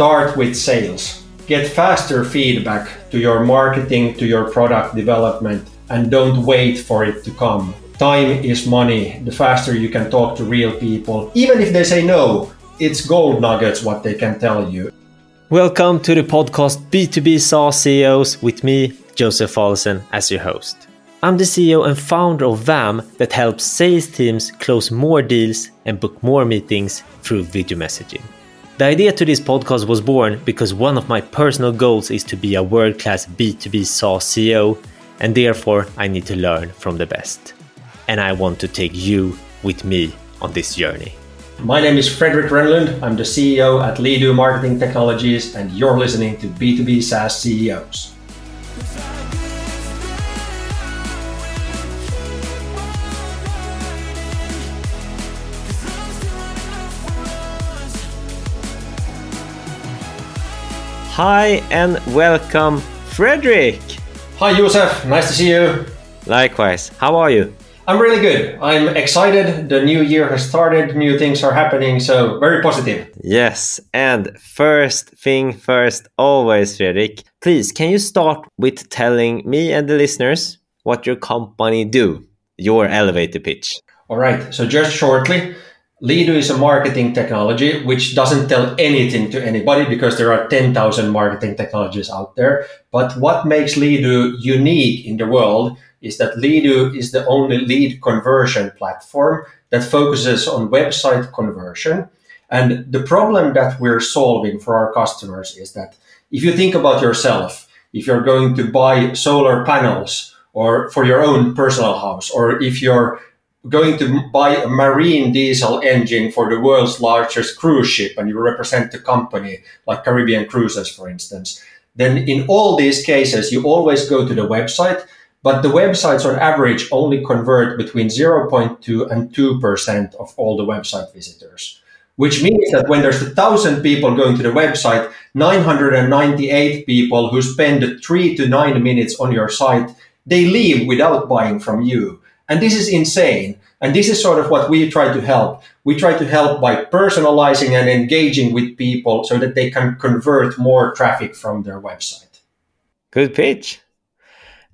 start with sales. Get faster feedback to your marketing, to your product development, and don't wait for it to come. Time is money. The faster you can talk to real people, even if they say no, it's gold nuggets what they can tell you. Welcome to the podcast B2B SaaS CEOs with me, Josef Olsen, as your host. I'm the CEO and founder of Vaam that helps sales teams close more deals and book more meetings through video messaging. The idea to this podcast was born because one of my personal goals is to be a world class B2B SaaS CEO, and therefore I need to learn from the best. And I want to take you with me on this journey. My name is Fredrik Rönnlund. I'm the CEO at Leadoo Marketing Technologies, and you're listening to B2B SaaS CEOs. Hi and welcome, Fredrik. Hi, Josef. Nice to see you. Likewise. How are you? I'm really good. I'm excited. The new year has started, new things are happening, so very positive. Yes. And first thing first, always, Fredrik. please can you start with telling me and the listeners what your company do? Your elevator pitch. All right. So just shortly, Leadoo is a marketing technology which doesn't tell anything to anybody because there are 10,000 marketing technologies out there. But what makes Leadoo unique in the world is that Leadoo is the only lead conversion platform that focuses on website conversion. And the problem that we're solving for our customers is that if you think about yourself, if you're going to buy solar panels or for your own personal house, or if you're going to buy a marine diesel engine for the world's largest cruise ship and you represent the company like Caribbean Cruises, for instance, then in all these cases, you always go to the website, but the websites on average only convert between 0.2 and 2% of all the website visitors. Which means that when there's a thousand people going to the website, 998 people who spend three to nine minutes on your site, they leave without buying from you and this is insane. And this is sort of what we try to help. We try to help by personalizing and engaging with people so that they can convert more traffic from their website. Good pitch.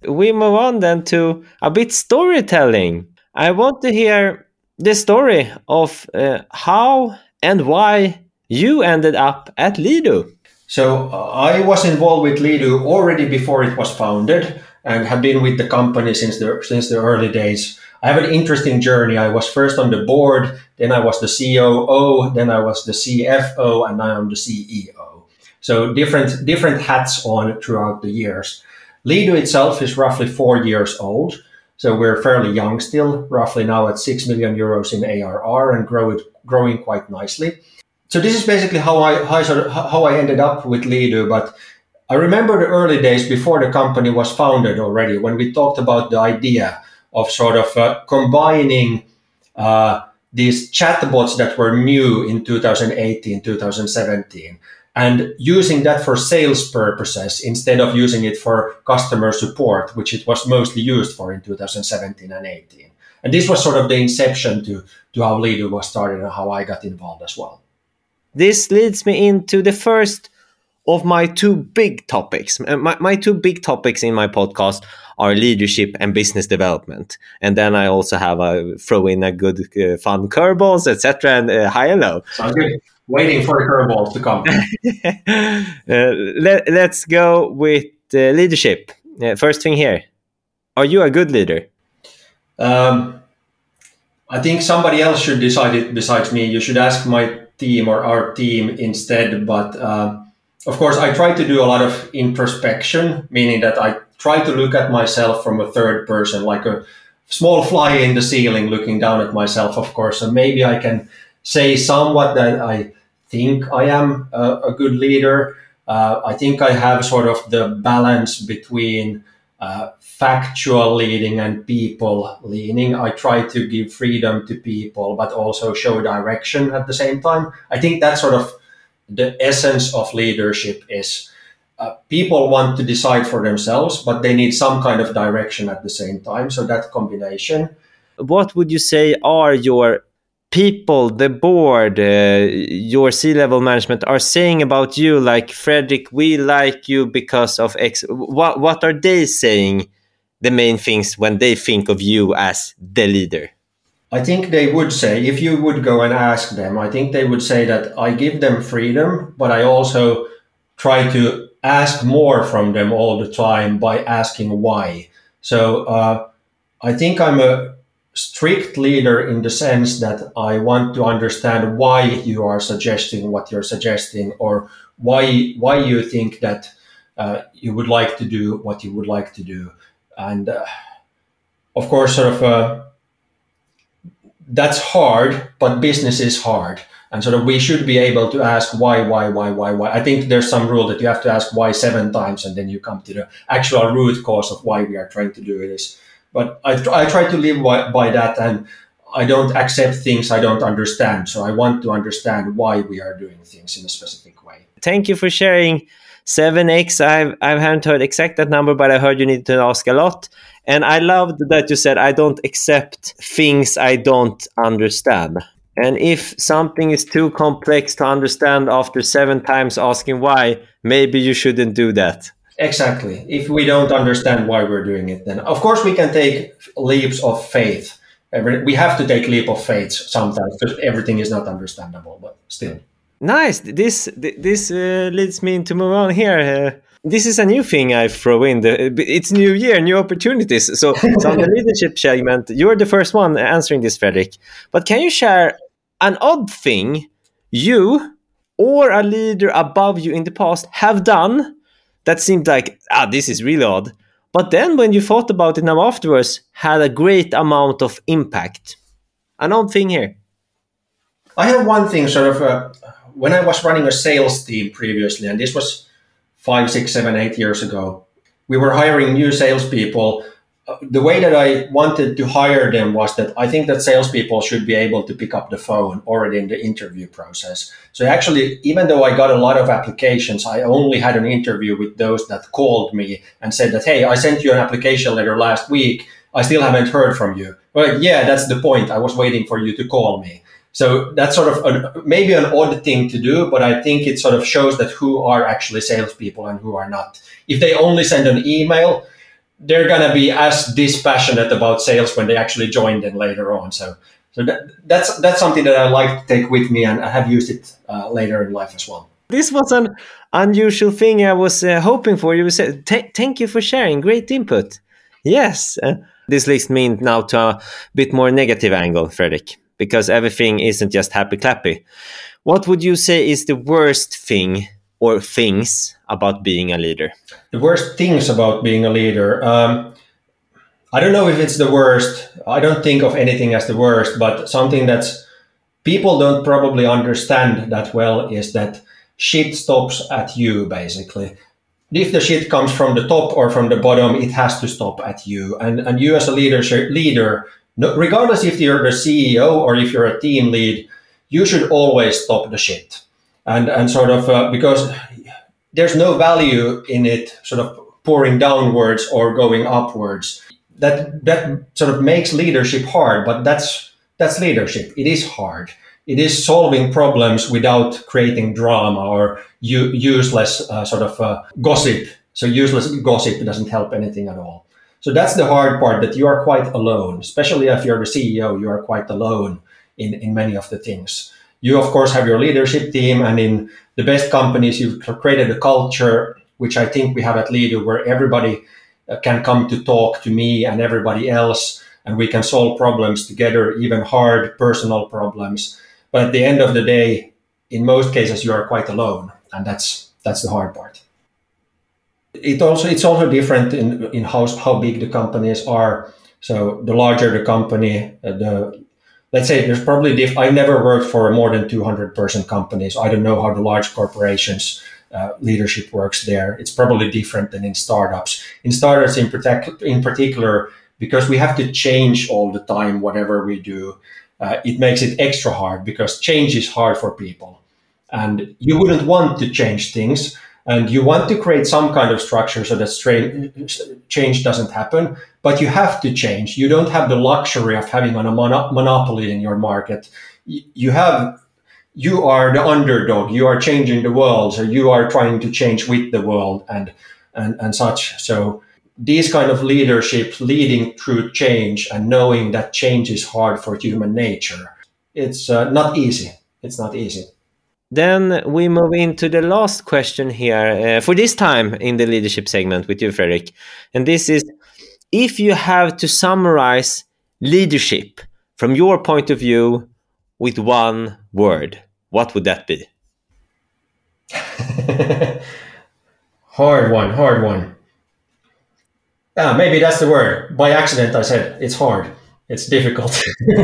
We move on then to a bit storytelling. I want to hear the story of uh, how and why you ended up at Leadoo. So uh, I was involved with Leadoo already before it was founded and have been with the company since the since the early days. I have an interesting journey. I was first on the board, then I was the COO, then I was the CFO, and now I'm the CEO. So different different hats on throughout the years. Leadoo itself is roughly four years old. So we're fairly young still, roughly now at 6 million euros in ARR and grow growing quite nicely. So this is basically how I, how I, how I ended up with Leadoo. But I remember the early days before the company was founded already, when we talked about the idea of sort of uh, combining uh, these chatbots that were new in 2018, 2017, and using that for sales purposes instead of using it for customer support, which it was mostly used for in 2017 and 18. And this was sort of the inception to, to how Leadoo was started and how I got involved as well. This leads me into the first of my two big topics. My, my two big topics in my podcast are leadership and business development. And then I also have a throw in a good uh, fun curveballs, etc. and uh, high and low. Sounds good. Waiting for curveballs to come. uh, let, let's go with uh, leadership. Uh, first thing here. Are you a good leader? Um, I think somebody else should decide it besides me. You should ask my team or our team instead. But uh, of course, I try to do a lot of introspection, meaning that I try to look at myself from a third person, like a small fly in the ceiling looking down at myself, of course. And maybe I can say somewhat that I think I am a, a good leader. Uh, I think I have sort of the balance between uh, factual leading and people leaning. I try to give freedom to people, but also show direction at the same time. I think that sort of the essence of leadership is uh, people want to decide for themselves, but they need some kind of direction at the same time. So that combination. What would you say are your people, the board, uh, your C level management are saying about you, like Fredrik, we like you because of X. What what are they saying? The main things when they think of you as the leader. I think they would say, if you would go and ask them, I think they would say that I give them freedom, but I also try to ask more from them all the time by asking why. So uh, I think I'm a strict leader in the sense that I want to understand why you are suggesting what you're suggesting or why why you think that uh, you would like to do what you would like to do. And uh, of course, sort of uh, that's hard, but business is hard. And sort of we should be able to ask why, why, why, why, why. I think there's some rule that you have to ask why seven times and then you come to the actual root cause of why we are trying to do this. But I, I try to live by, by that and I don't accept things I don't understand. So I want to understand why we are doing things in a specific way. Thank you for sharing 7x. I've, I haven't heard exact that number, but I heard you need to ask a lot. And I loved that you said, I don't accept things I don't understand. And if something is too complex to understand after seven times asking why, maybe you shouldn't do that. Exactly. If we don't understand why we're doing it, then of course we can take leaps of faith. We have to take leap of faith sometimes because everything is not understandable, but still. Nice. This this uh, leads me to move on here. Uh, this is a new thing I throw in. The, it's new year, new opportunities. So, so on the leadership segment, you're the first one answering this, Fredrik. But can you share an odd thing you or a leader above you in the past have done that seemed like ah, this is really odd. But then when you thought about it now afterwards, had a great amount of impact. An odd thing here. I have one thing sort of uh, when I was running a sales team previously, and this was five, six, seven, eight years ago. We were hiring new salespeople. Uh, the way that I wanted to hire them was that I think that salespeople should be able to pick up the phone already in the interview process. So actually, even though I got a lot of applications, I only had an interview with those that called me and said that, hey, I sent you an application letter last week. I still haven't heard from you. Well, yeah, that's the point. I was waiting for you to call me. So that's sort of a, maybe an odd thing to do, but I think it sort of shows that who are actually salespeople and who are not. If they only send an email, they're gonna be as dispassionate about sales when they actually join them later on. So, so that, that's that's something that I like to take with me, and I have used it uh, later in life as well. This was an unusual thing I was uh, hoping for. You said, "Thank you for sharing. Great input." Yes, uh, this leads me now to a bit more negative angle, Fredrik because everything isn't just happy clappy. What would you say is the worst thing or things about being a leader? The worst things about being a leader. Um, I don't know if it's the worst. I don't think of anything as the worst, but something that's people don't probably understand that well is that shit stops at you basically. If the shit comes from the top or from the bottom, it has to stop at you. And and you as a leadership leader no, regardless if you're the CEO or if you're a team lead, you should always stop the shit. And, and sort of, uh, because there's no value in it sort of pouring downwards or going upwards. That, that sort of makes leadership hard, but that's, that's leadership. It is hard. It is solving problems without creating drama or u- useless uh, sort of uh, gossip. So useless gossip doesn't help anything at all. So that's the hard part that you are quite alone, especially if you're the CEO, you are quite alone in, in many of the things. You, of course, have your leadership team, and in the best companies, you've created a culture, which I think we have at Leadoo, where everybody uh, can come to talk to me and everybody else, and we can solve problems together, even hard personal problems. But at the end of the day, in most cases, you are quite alone, and that's that's the hard part it also it's also different in in how how big the companies are. So the larger the company, uh, the let's say there's probably diff- I never worked for a more than 200 person companies. So I don't know how the large corporations uh, leadership works there. It's probably different than in startups. In startups, in, protect, in particular, because we have to change all the time, whatever we do, uh, it makes it extra hard because change is hard for people. And you wouldn't want to change things and you want to create some kind of structure so that change doesn't happen but you have to change. You don't have the luxury of having a monopoly in your market. You have you are the underdog. You are changing the world so you are trying to change with the world and and, and such. So these kind of leadership leading through change and knowing that change is hard for human nature it's uh, not easy. It's not easy then we move into the last question here uh, for this time in the leadership segment with you fredrik and this is if you have to summarize leadership from your point of view with one word what would that be hard one hard one yeah, maybe that's the word. By accident, I said it's hard. It's difficult.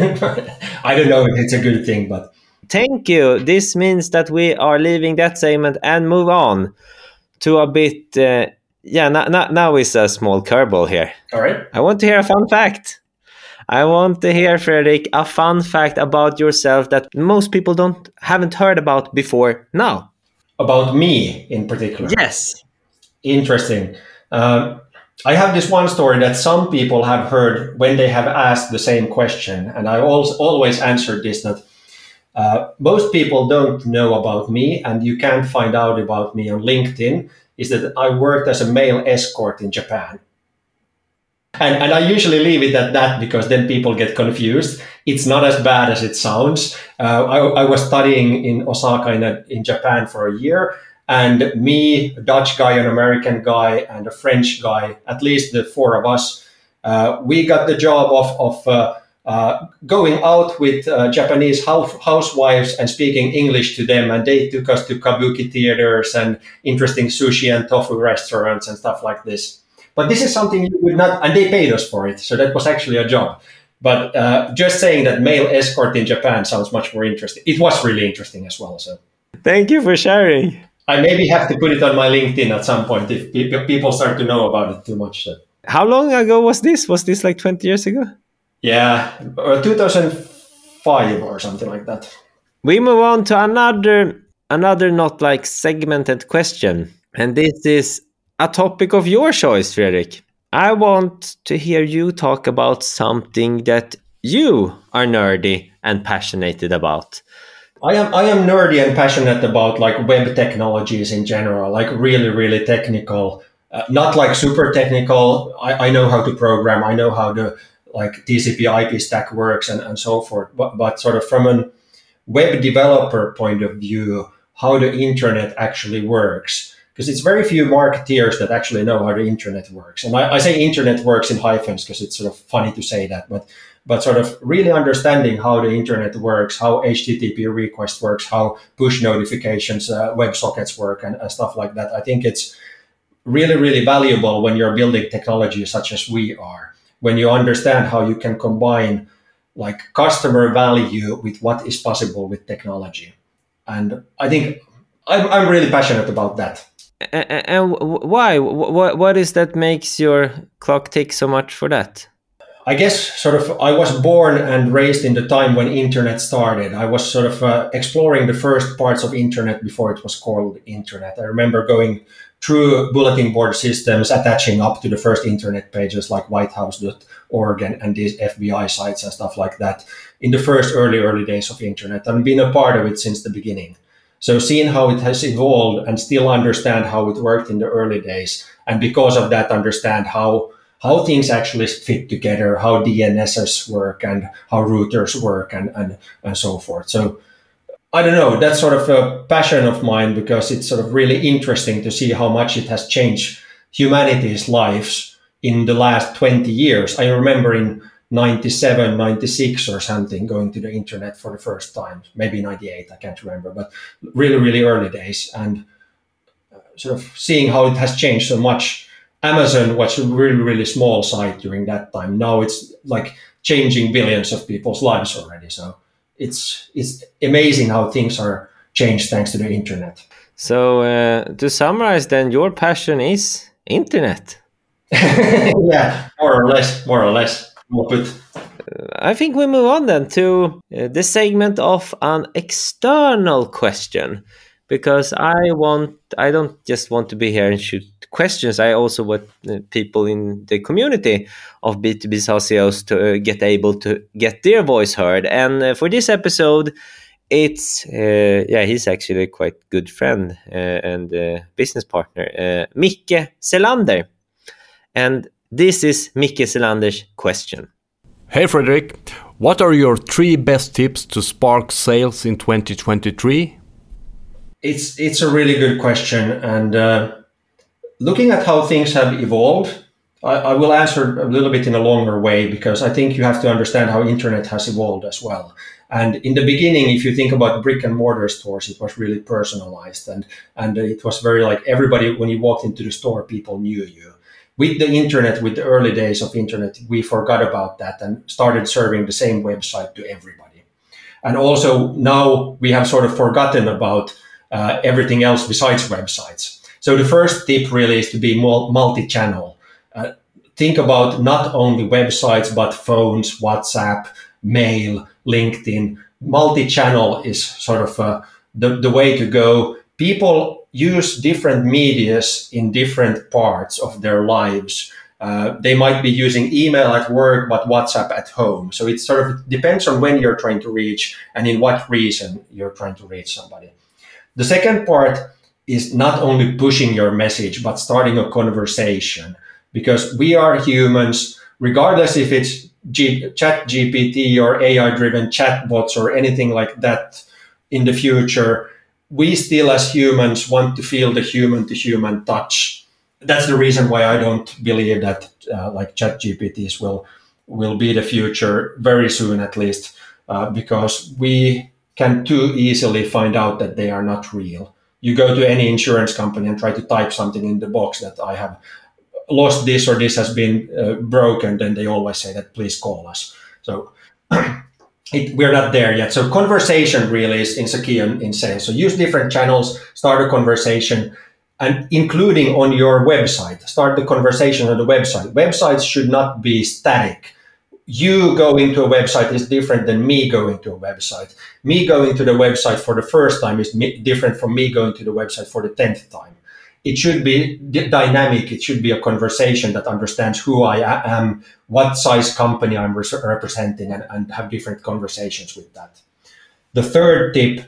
I don't know if it's a good thing, but. Thank you. This means that we are leaving that segment and move on to a bit. Uh, yeah, now, now, now is a small curveball here. All right. I want to hear a fun fact. I want to hear, Fredrik, a fun fact about yourself that most people don't haven't heard about before now. About me in particular. Yes. Interesting. Um, I have this one story that some people have heard when they have asked the same question, and I always answered this that uh, most people don't know about me, and you can't find out about me on LinkedIn. Is that I worked as a male escort in Japan. And, and I usually leave it at that because then people get confused. It's not as bad as it sounds. Uh, I, I, was studying in Osaka in, a, in Japan for a year, and me, a Dutch guy, an American guy, and a French guy, at least the four of us, uh, we got the job of, of uh, uh, going out with uh, Japanese house, housewives and speaking English to them. And they took us to kabuki theaters and interesting sushi and tofu restaurants and stuff like this. But this is something you would not, and they paid us for it. So that was actually a job. But uh, just saying that male escort in Japan sounds much more interesting. It was really interesting as well. So thank you for sharing. I maybe have to put it on my LinkedIn at some point if people start to know about it too much. So. How long ago was this? Was this like 20 years ago? Yeah, or 2005 or something like that. We move on to another another not like segmented question. And this is a topic of your choice, Fredrik. I want to hear you talk about something that you are nerdy and passionate about. I am I am nerdy and passionate about like web technologies in general, like really really technical. Uh, not like super technical. I, I know how to program. I know how the like TCP IP stack works and, and so forth. But but sort of from a web developer point of view, how the internet actually works. Because it's very few marketeers that actually know how the internet works. And I, I say internet works in hyphens because it's sort of funny to say that, but but sort of really understanding how the internet works, how HTTP request works, how push notifications, uh, WebSockets work, and, and stuff like that. I think it's really, really valuable when you're building technology such as we are, when you understand how you can combine like customer value with what is possible with technology. And I think I'm, I'm really passionate about that. And why? What, what is that makes your clock tick so much for that? I guess sort of I was born and raised in the time when internet started. I was sort of uh, exploring the first parts of internet before it was called internet. I remember going through bulletin board systems, attaching up to the first internet pages like whitehouse.org and, and these FBI sites and stuff like that in the first early, early days of internet and been a part of it since the beginning. So seeing how it has evolved and still understand how it worked in the early days. And because of that, understand how how things actually fit together, how DNSs work and how routers work and, and, and so forth. So I don't know, that's sort of a passion of mine because it's sort of really interesting to see how much it has changed humanity's lives in the last 20 years. I remember in 97, 96 or something going to the internet for the first time, maybe 98, I can't remember, but really, really early days. And uh, sort of seeing how it has changed so much Amazon was a really, really small site during that time. Now it's like changing billions of people's lives already. So it's it's amazing how things are changed thanks to the internet. So uh, to summarize, then your passion is internet. yeah, more or less, more or less. But I think we move on then to uh, the segment of an external question because I want I don't just want to be here and shoot questions. I also want uh, people in the community of B2B SaaS CEOs to uh, get able to get their voice heard. And uh, for this episode, it's uh, yeah, he's actually a quite good friend uh, and uh, business partner, uh, Mikke Selander. And this is Mikke Selander's question. Hey Fredrik what are your three best tips to spark sales in 2023? It's it's a really good question, and uh, looking at how things have evolved, I, I, will answer a little bit in a longer way because I think you have to understand how internet has evolved as well. And in the beginning, if you think about brick and mortar stores, it was really personalized, and and it was very like everybody when you walked into the store, people knew you. With the internet, with the early days of internet, we forgot about that and started serving the same website to everybody. And also now we have sort of forgotten about uh, everything else besides websites. So the first tip really is to be multi-channel. Uh, think about not only websites but phones, WhatsApp, mail, LinkedIn. Multi-channel is sort of uh, the, the way to go. People use different medias in different parts of their lives. Uh, they might be using email at work, but WhatsApp at home. So it sort of depends on when you're trying to reach and in what reason you're trying to reach somebody. The second part is not only pushing your message, but starting a conversation because we are humans, regardless if it's G- chat GPT or AI driven chatbots or anything like that in the future, we still as humans want to feel the human to human touch. That's the reason why I don't believe that uh, like chat GPTs will will be the future very soon at least uh, because we can too easily find out that they are not real. You go to any insurance company and try to type something in the box that I have lost this or this has been uh, broken, then they always say that please call us. So it, we're not there yet. So conversation really is, key in, in sales. So use different channels, start a conversation, and including on your website. Start the conversation on the website. Websites should not be static you going to a website is different than me going to a website. Me going to the website for the first time is different from me going to the website for the 10th time. It should be dynamic. It should be a conversation that understands who I am, what size company I'm representing, and, and have different conversations with that. The third tip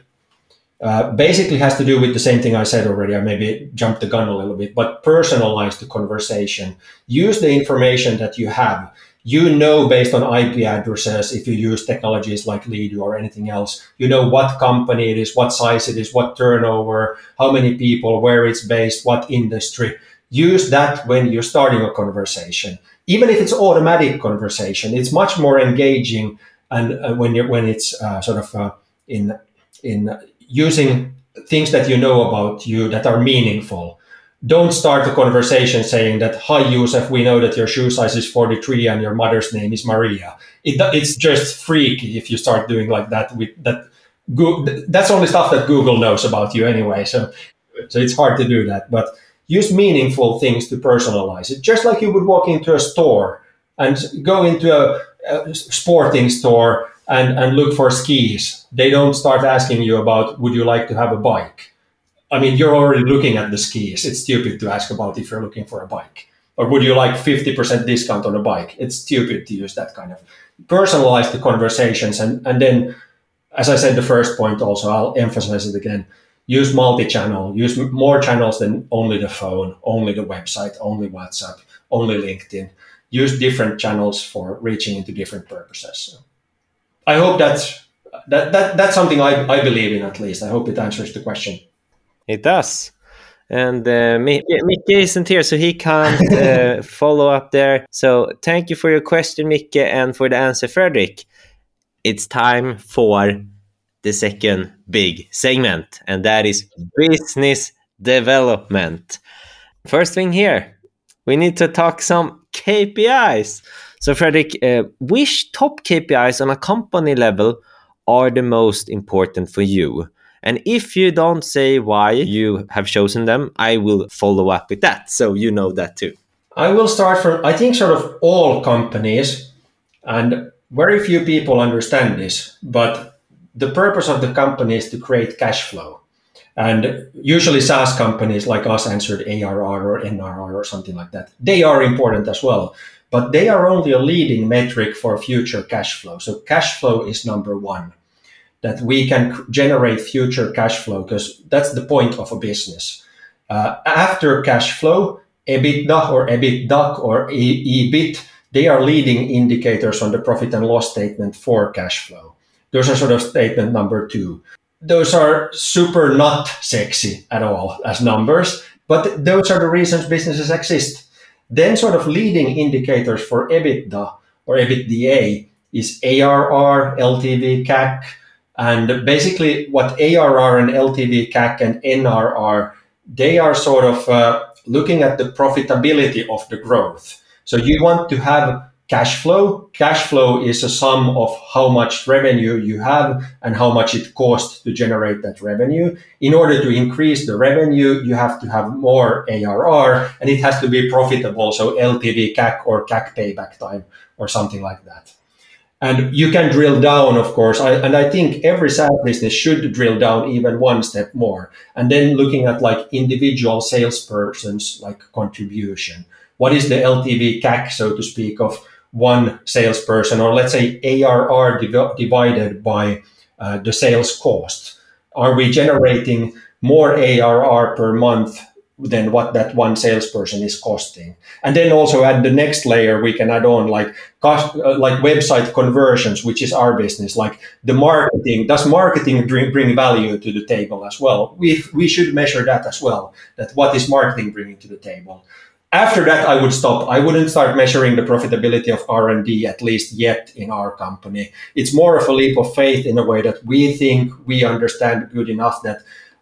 uh, basically has to do with the same thing I said already. I maybe jumped the gun a little bit, but personalize the conversation. Use the information that you have you know based on IP addresses, if you use technologies like Leadoo or anything else, you know what company it is, what size it is, what turnover, how many people, where it's based, what industry. Use that when you're starting a conversation. Even if it's automatic conversation, it's much more engaging and uh, when you when it's uh, sort of uh, in in using things that you know about you that are meaningful don't start the conversation saying that, hi, Josef, we know that your shoe size is 43 and your mother's name is Maria. It, it's just freaky if you start doing like that with that. That's only stuff that Google knows about you anyway. So, so it's hard to do that. But use meaningful things to personalize it, just like you would walk into a store and go into a, a sporting store and, and look for skis. They don't start asking you about, would you like to have a bike? I mean, you're already looking at the skis. It's stupid to ask about if you're looking for a bike. Or would you like 50% discount on a bike? It's stupid to use that kind of personalize the conversations. And, and then, as I said, the first point also, I'll emphasize it again. Use multi-channel, use more channels than only the phone, only the website, only WhatsApp, only LinkedIn. Use different channels for reaching into different purposes. So I hope that's that, that that's something I, I believe in at least. I hope it answers the question. It does. And uh, isn't here, so he can't uh, follow up there. So thank you for your question, Mikke, and for the answer, Fredrik. It's time for the second big segment, and that is business development. First thing here, we need to talk some KPIs. So, Fredrik, uh, which top KPIs on a company level are the most important for you? And if you don't say why you have chosen them, I will follow up with that. So you know that too. I will start from, I think, sort of all companies, and very few people understand this, but the purpose of the company is to create cash flow. And usually SaaS companies like us answered ARR or NRR or something like that. They are important as well, but they are only a leading metric for future cash flow. So cash flow is number one, that we can generate future cash flow because that's the point of a business. Uh, after cash flow, EBITDA or EBITDA or EBIT, they are leading indicators on the profit and loss statement for cash flow. Those are sort of statement number two those are super not sexy at all as numbers, but those are the reasons businesses exist. Then, sort of leading indicators for EBITDA or EBITDA is ARR, LTV, CAC, and basically what ARR and LTV, CAC, and NRR they are sort of uh, looking at the profitability of the growth. So you want to have cash flow. Cash flow is a sum of how much revenue you have and how much it costs to generate that revenue. In order to increase the revenue, you have to have more ARR and it has to be profitable. So LTV CAC or CAC payback time or something like that. And you can drill down, of course. I, and I think every SaaS business should drill down even one step more. And then looking at like individual salespersons, like contribution. What is the LTV CAC, so to speak, of one salesperson, or let's say ARR div- divided by uh, the sales cost? Are we generating more ARR per month than what that one salesperson is costing? And then also at the next layer, we can add on like cost, uh, like website conversions, which is our business. Like the marketing, does marketing bring, bring value to the table as well? We we should measure that as well. That what is marketing bringing to the table? after that i would stop i wouldn't start measuring the profitability of r&d at least yet in our company it's more of a leap of faith in a way that we think we understand good enough that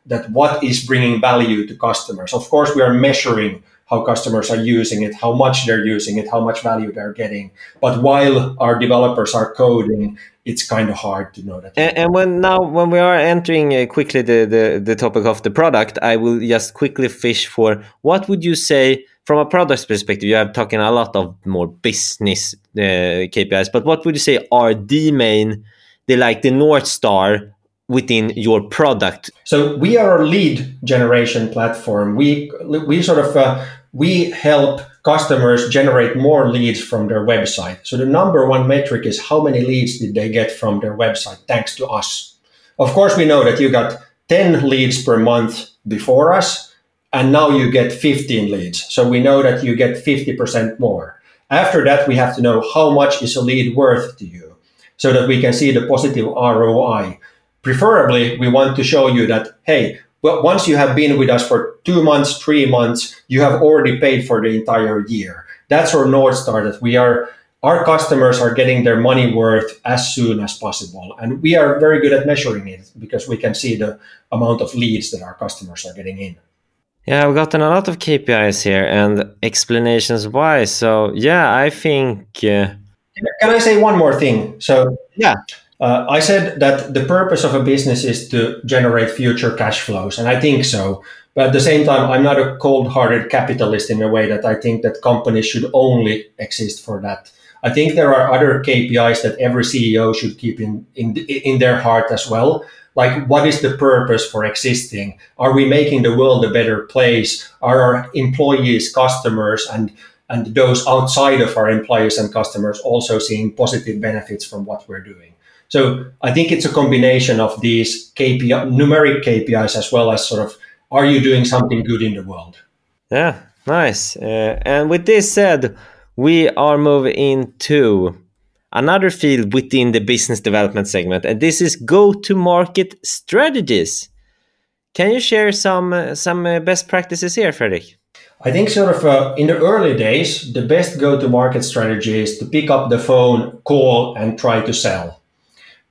that what is bringing value to customers of course we are measuring how customers are using it how much they're using it how much value they're getting but while our developers are coding it's kind of hard to know that. And, and, when now when we are entering uh, quickly the, the the topic of the product, I will just quickly fish for what would you say from a product perspective? You have talking a lot of more business uh, KPIs, but what would you say are the main, the like the north star within your product? So we are a lead generation platform. We we sort of uh, we help customers generate more leads from their website. So the number one metric is how many leads did they get from their website thanks to us. Of course, we know that you got 10 leads per month before us, and now you get 15 leads. So we know that you get 50% more. After that, we have to know how much is a lead worth to you so that we can see the positive ROI. Preferably, we want to show you that, hey, well, once you have been with us for two months, three months, you have already paid for the entire year. That's our North Star that we are, our customers are getting their money worth as soon as possible. And we are very good at measuring it because we can see the amount of leads that our customers are getting in. Yeah, I've gotten a lot of KPIs here and explanations why. So, yeah, I think. Uh... Can I say one more thing? So, yeah, uh, I said that the purpose of a business is to generate future cash flows, and I think so. But at the same time, I'm not a cold hearted capitalist in a way that I think that companies should only exist for that. I think there are other KPIs that every CEO should keep in, in, in their heart as well. Like, what is the purpose for existing? Are we making the world a better place? Are our employees, customers, and and those outside of our employees and customers also seeing positive benefits from what we're doing? So I think it's a combination of these KPI, numeric KPIs as well as sort of, are you doing something good in the world? Yeah, nice. Uh, and with this said, we are moving into another field within the business development segment, and this is go-to-market strategies. Can you share some uh, some uh, best practices here, Fredrik? I think sort of uh, in the early days, the best go-to-market strategy is to pick up the phone, call, and try to sell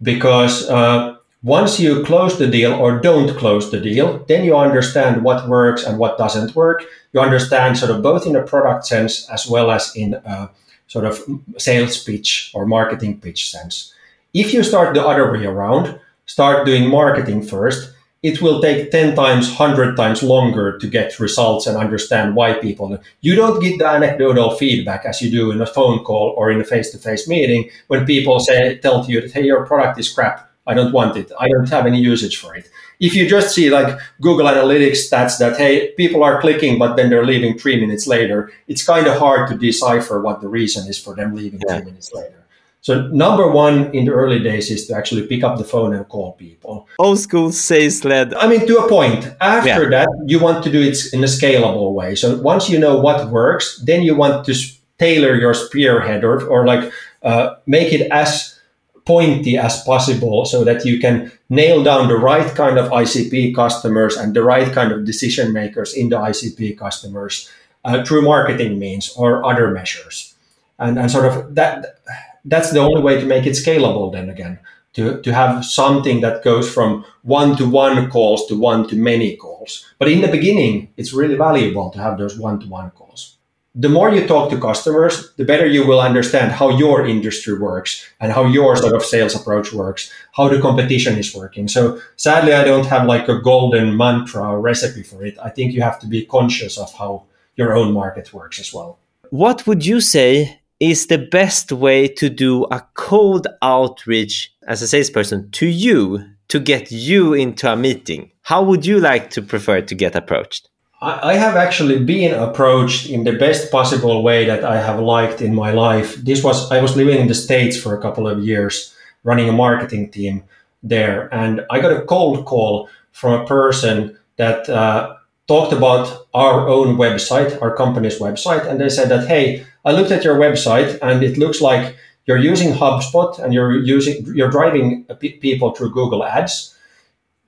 because uh, once you close the deal or don't close the deal, then you understand what works and what doesn't work. You understand sort of both in a product sense as well as in a sort of sales pitch or marketing pitch sense. If you start the other way around, start doing marketing first, it will take 10 times, 100 times longer to get results and understand why people. You don't get the anecdotal feedback as you do in a phone call or in a face to face meeting when people say, tell you that, hey, your product is crap. I don't want it. I don't have any usage for it. if you just see like Google Analytics stats that hey, people are clicking, but then they're leaving three minutes later, it's kind of hard to decipher what the reason is for them leaving yeah. three minutes later. So number one in the early days is to actually pick up the phone and call people. Old school sales led. I mean, to a point. After yeah. that, you want to do it in a scalable way. So once you know what works, then you want to tailor your spearhead or, or like uh, make it as pointy as possible so that you can nail down the right kind of ICP customers and the right kind of decision makers in the ICP customers uh, through marketing means or other measures. And, and sort of that that's the only way to make it scalable then again. To, to have something that goes from one to one calls to one to many calls. But in the beginning it's really valuable to have those one to one calls. The more you talk to customers the better you will understand how your industry works and how your sort of sales approach works how the competition is working. So sadly i don't have like a golden mantra or recipe for it. I think you have to be conscious of how your own market works as well. What would you say is the best way to do a cold outreach as a salesperson to you to get you into a meeting? How would you like to prefer to get approached? I have actually been approached in the best possible way that I have liked in my life. This was I was living in the States for a couple of years, running a marketing team there, and I got a cold call from a person that uh, talked about our own website, our company's website, and they said that, hey, I looked at your website and it looks like you're using HubSpot and you're using you're driving people through Google Ads.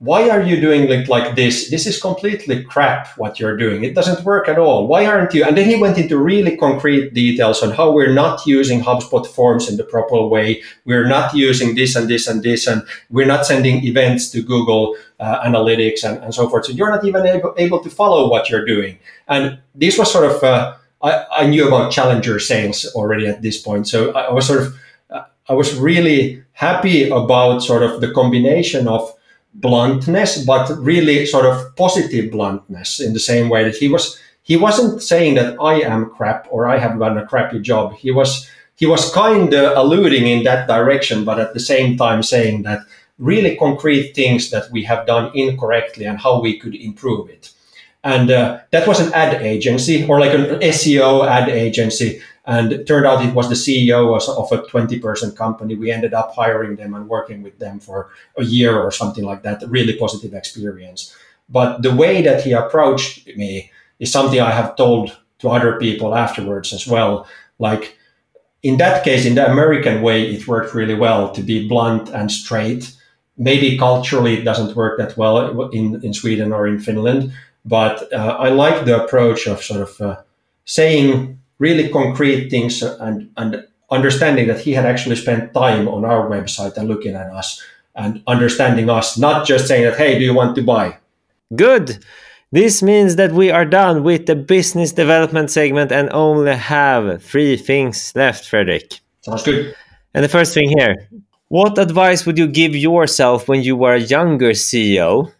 Why are you doing it like this? This is completely crap what you're doing. It doesn't work at all. Why aren't you? And then he went into really concrete details on how we're not using HubSpot forms in the proper way. We're not using this and this and this, and we're not sending events to Google uh, Analytics and, and so forth. So you're not even able, able to follow what you're doing. And this was sort of uh, I, I knew about challenger sales already at this point. So I, I was sort of, I was really happy about sort of the combination of bluntness, but really sort of positive bluntness in the same way that he was, he wasn't saying that I am crap or I have done a crappy job. He was, he was kind of alluding in that direction, but at the same time saying that really concrete things that we have done incorrectly and how we could improve it. And uh, that was an ad agency or like an SEO ad agency. And it turned out it was the CEO of a 20 person company. We ended up hiring them and working with them for a year or something like that. A really positive experience. But the way that he approached me is something I have told to other people afterwards as well. Like in that case, in the American way, it worked really well to be blunt and straight. Maybe culturally it doesn't work that well in, in Sweden or in Finland, but uh, I like the approach of sort of uh, saying really concrete things and, and understanding that he had actually spent time on our website and looking at us and understanding us, not just saying that, hey, do you want to buy? Good. This means that we are done with the business development segment and only have three things left, Fredrik. Sounds good. And the first thing here what advice would you give yourself when you were a younger CEO?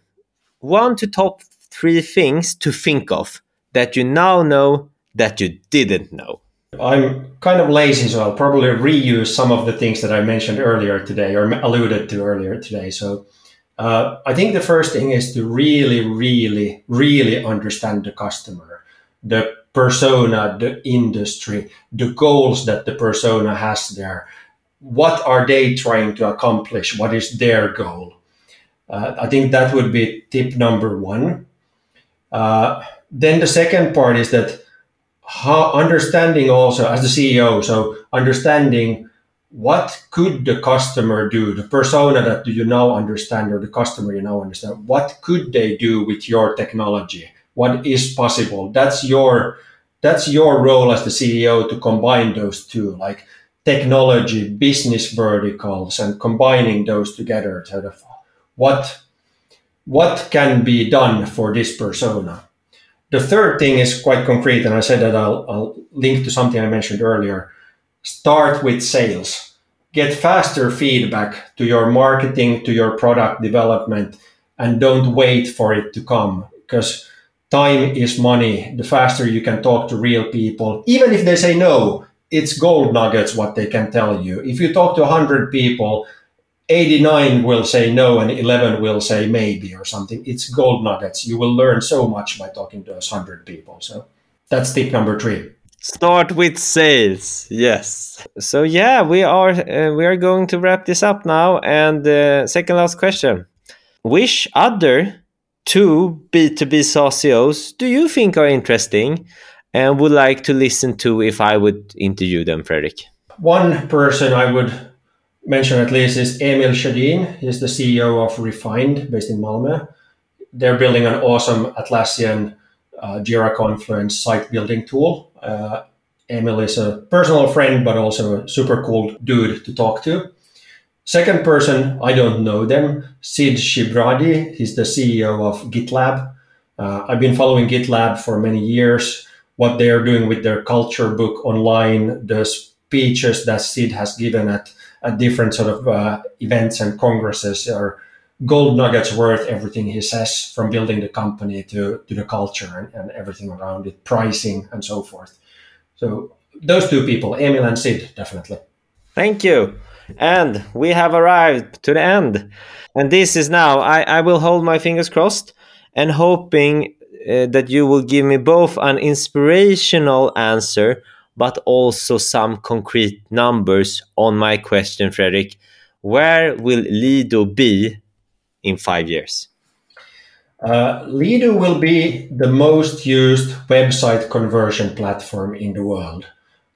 One to top three things to think of that you now know that you didn't know? I'm kind of lazy, so I'll probably reuse some of the things that I mentioned earlier today or alluded to earlier today. So uh, I think the first thing is to really, really, really understand the customer, the persona, the industry, the goals that the persona has there. What are they trying to accomplish? What is their goal? Uh, I think that would be tip number one. Uh, then the second part is that how understanding also as the CEO, so understanding what could the customer do, the persona that you now understand or the customer you now understand, what could they do with your technology? What is possible? That's your that's your role as the CEO to combine those two, like technology, business verticals, and combining those together. Of what what can be done for this persona. The third thing is quite concrete, and I said that I'll, I'll link to something I mentioned earlier. Start with sales. Get faster feedback to your marketing, to your product development, and don't wait for it to come because time is money. The faster you can talk to real people, even if they say no, it's gold nuggets what they can tell you. If you talk to 100 people, 89 will say no and 11 will say maybe or something. It's gold nuggets. You will learn so much by talking to those 100 people. So that's tip number three. Start with sales. Yes. So yeah, we are uh, we are going to wrap this up now. And uh, second last question: Which other two B two B CEOs do you think are interesting and would like to listen to if I would interview them, Fredrik? One person I would mention at least is Emil Shadin. He's the CEO of Refined, based in Malmö. They're building an awesome Atlassian uh, Jira Confluence site building tool. Uh, Emil is a personal friend, but also a super cool dude to talk to. Second person, I don't know them. Sid Sijbrandij, he's the CEO of GitLab. Uh, I've been following GitLab for many years. What they are doing with their culture book online, the speeches that Sid has given at, at different sort of uh, events and congresses are gold nuggets worth everything he says from building the company to, to the culture and, and everything around it, pricing and so forth. So those two people, Emil and Sid, definitely. Thank you. And we have arrived to the end. And this is now, I, I will hold my fingers crossed and hoping uh, that you will give me both an inspirational answer, but also some concrete numbers on my question, Fredrik. Where will Leadoo be in five years? Uh, Leadoo will be the most used website conversion platform in the world.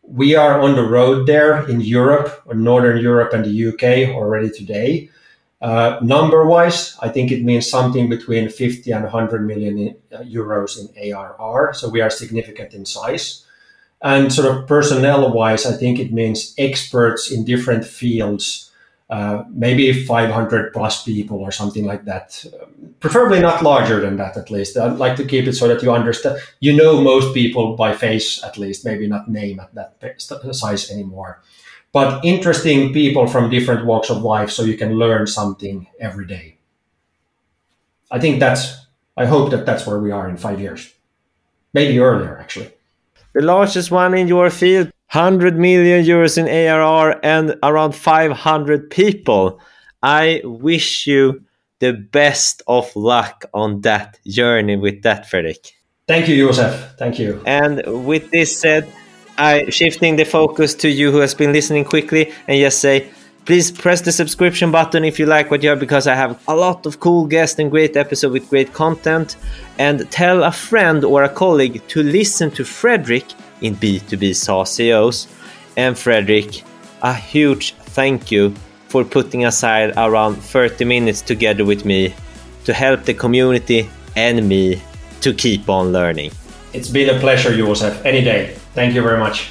We are on the road there in Europe, in Northern Europe and the UK already today. Uh, number wise, I think it means something between 50 and 100 million uh, euros in ARR. So we are significant in size. And sort of personnel wise, I think it means experts in different fields uh, maybe 500 plus people or something like that. Preferably not larger than that, at least. I'd like to keep it so that you understand, you know, most people by face, at least, maybe not name at that size anymore. But interesting people from different walks of life so you can learn something every day. I think that's, I hope that that's where we are in five years. Maybe earlier, actually. The largest one in your field 100 million euros in ARR and around 500 people. I wish you the best of luck on that journey with that, Fredrik. Thank you, Josef. Thank you. And with this said, I shifting the focus to you who has been listening quickly and just say, please press the subscription button if you like what you heard because I have a lot of cool guests and great episodes with great content. And tell a friend or a colleague to listen to Fredrik in B2B SaaS CEOs. And Fredrik, a huge thank you for putting aside around 30 minutes together with me to help the community and me to keep on learning. It's been a pleasure, Josef, any day. Thank you very much.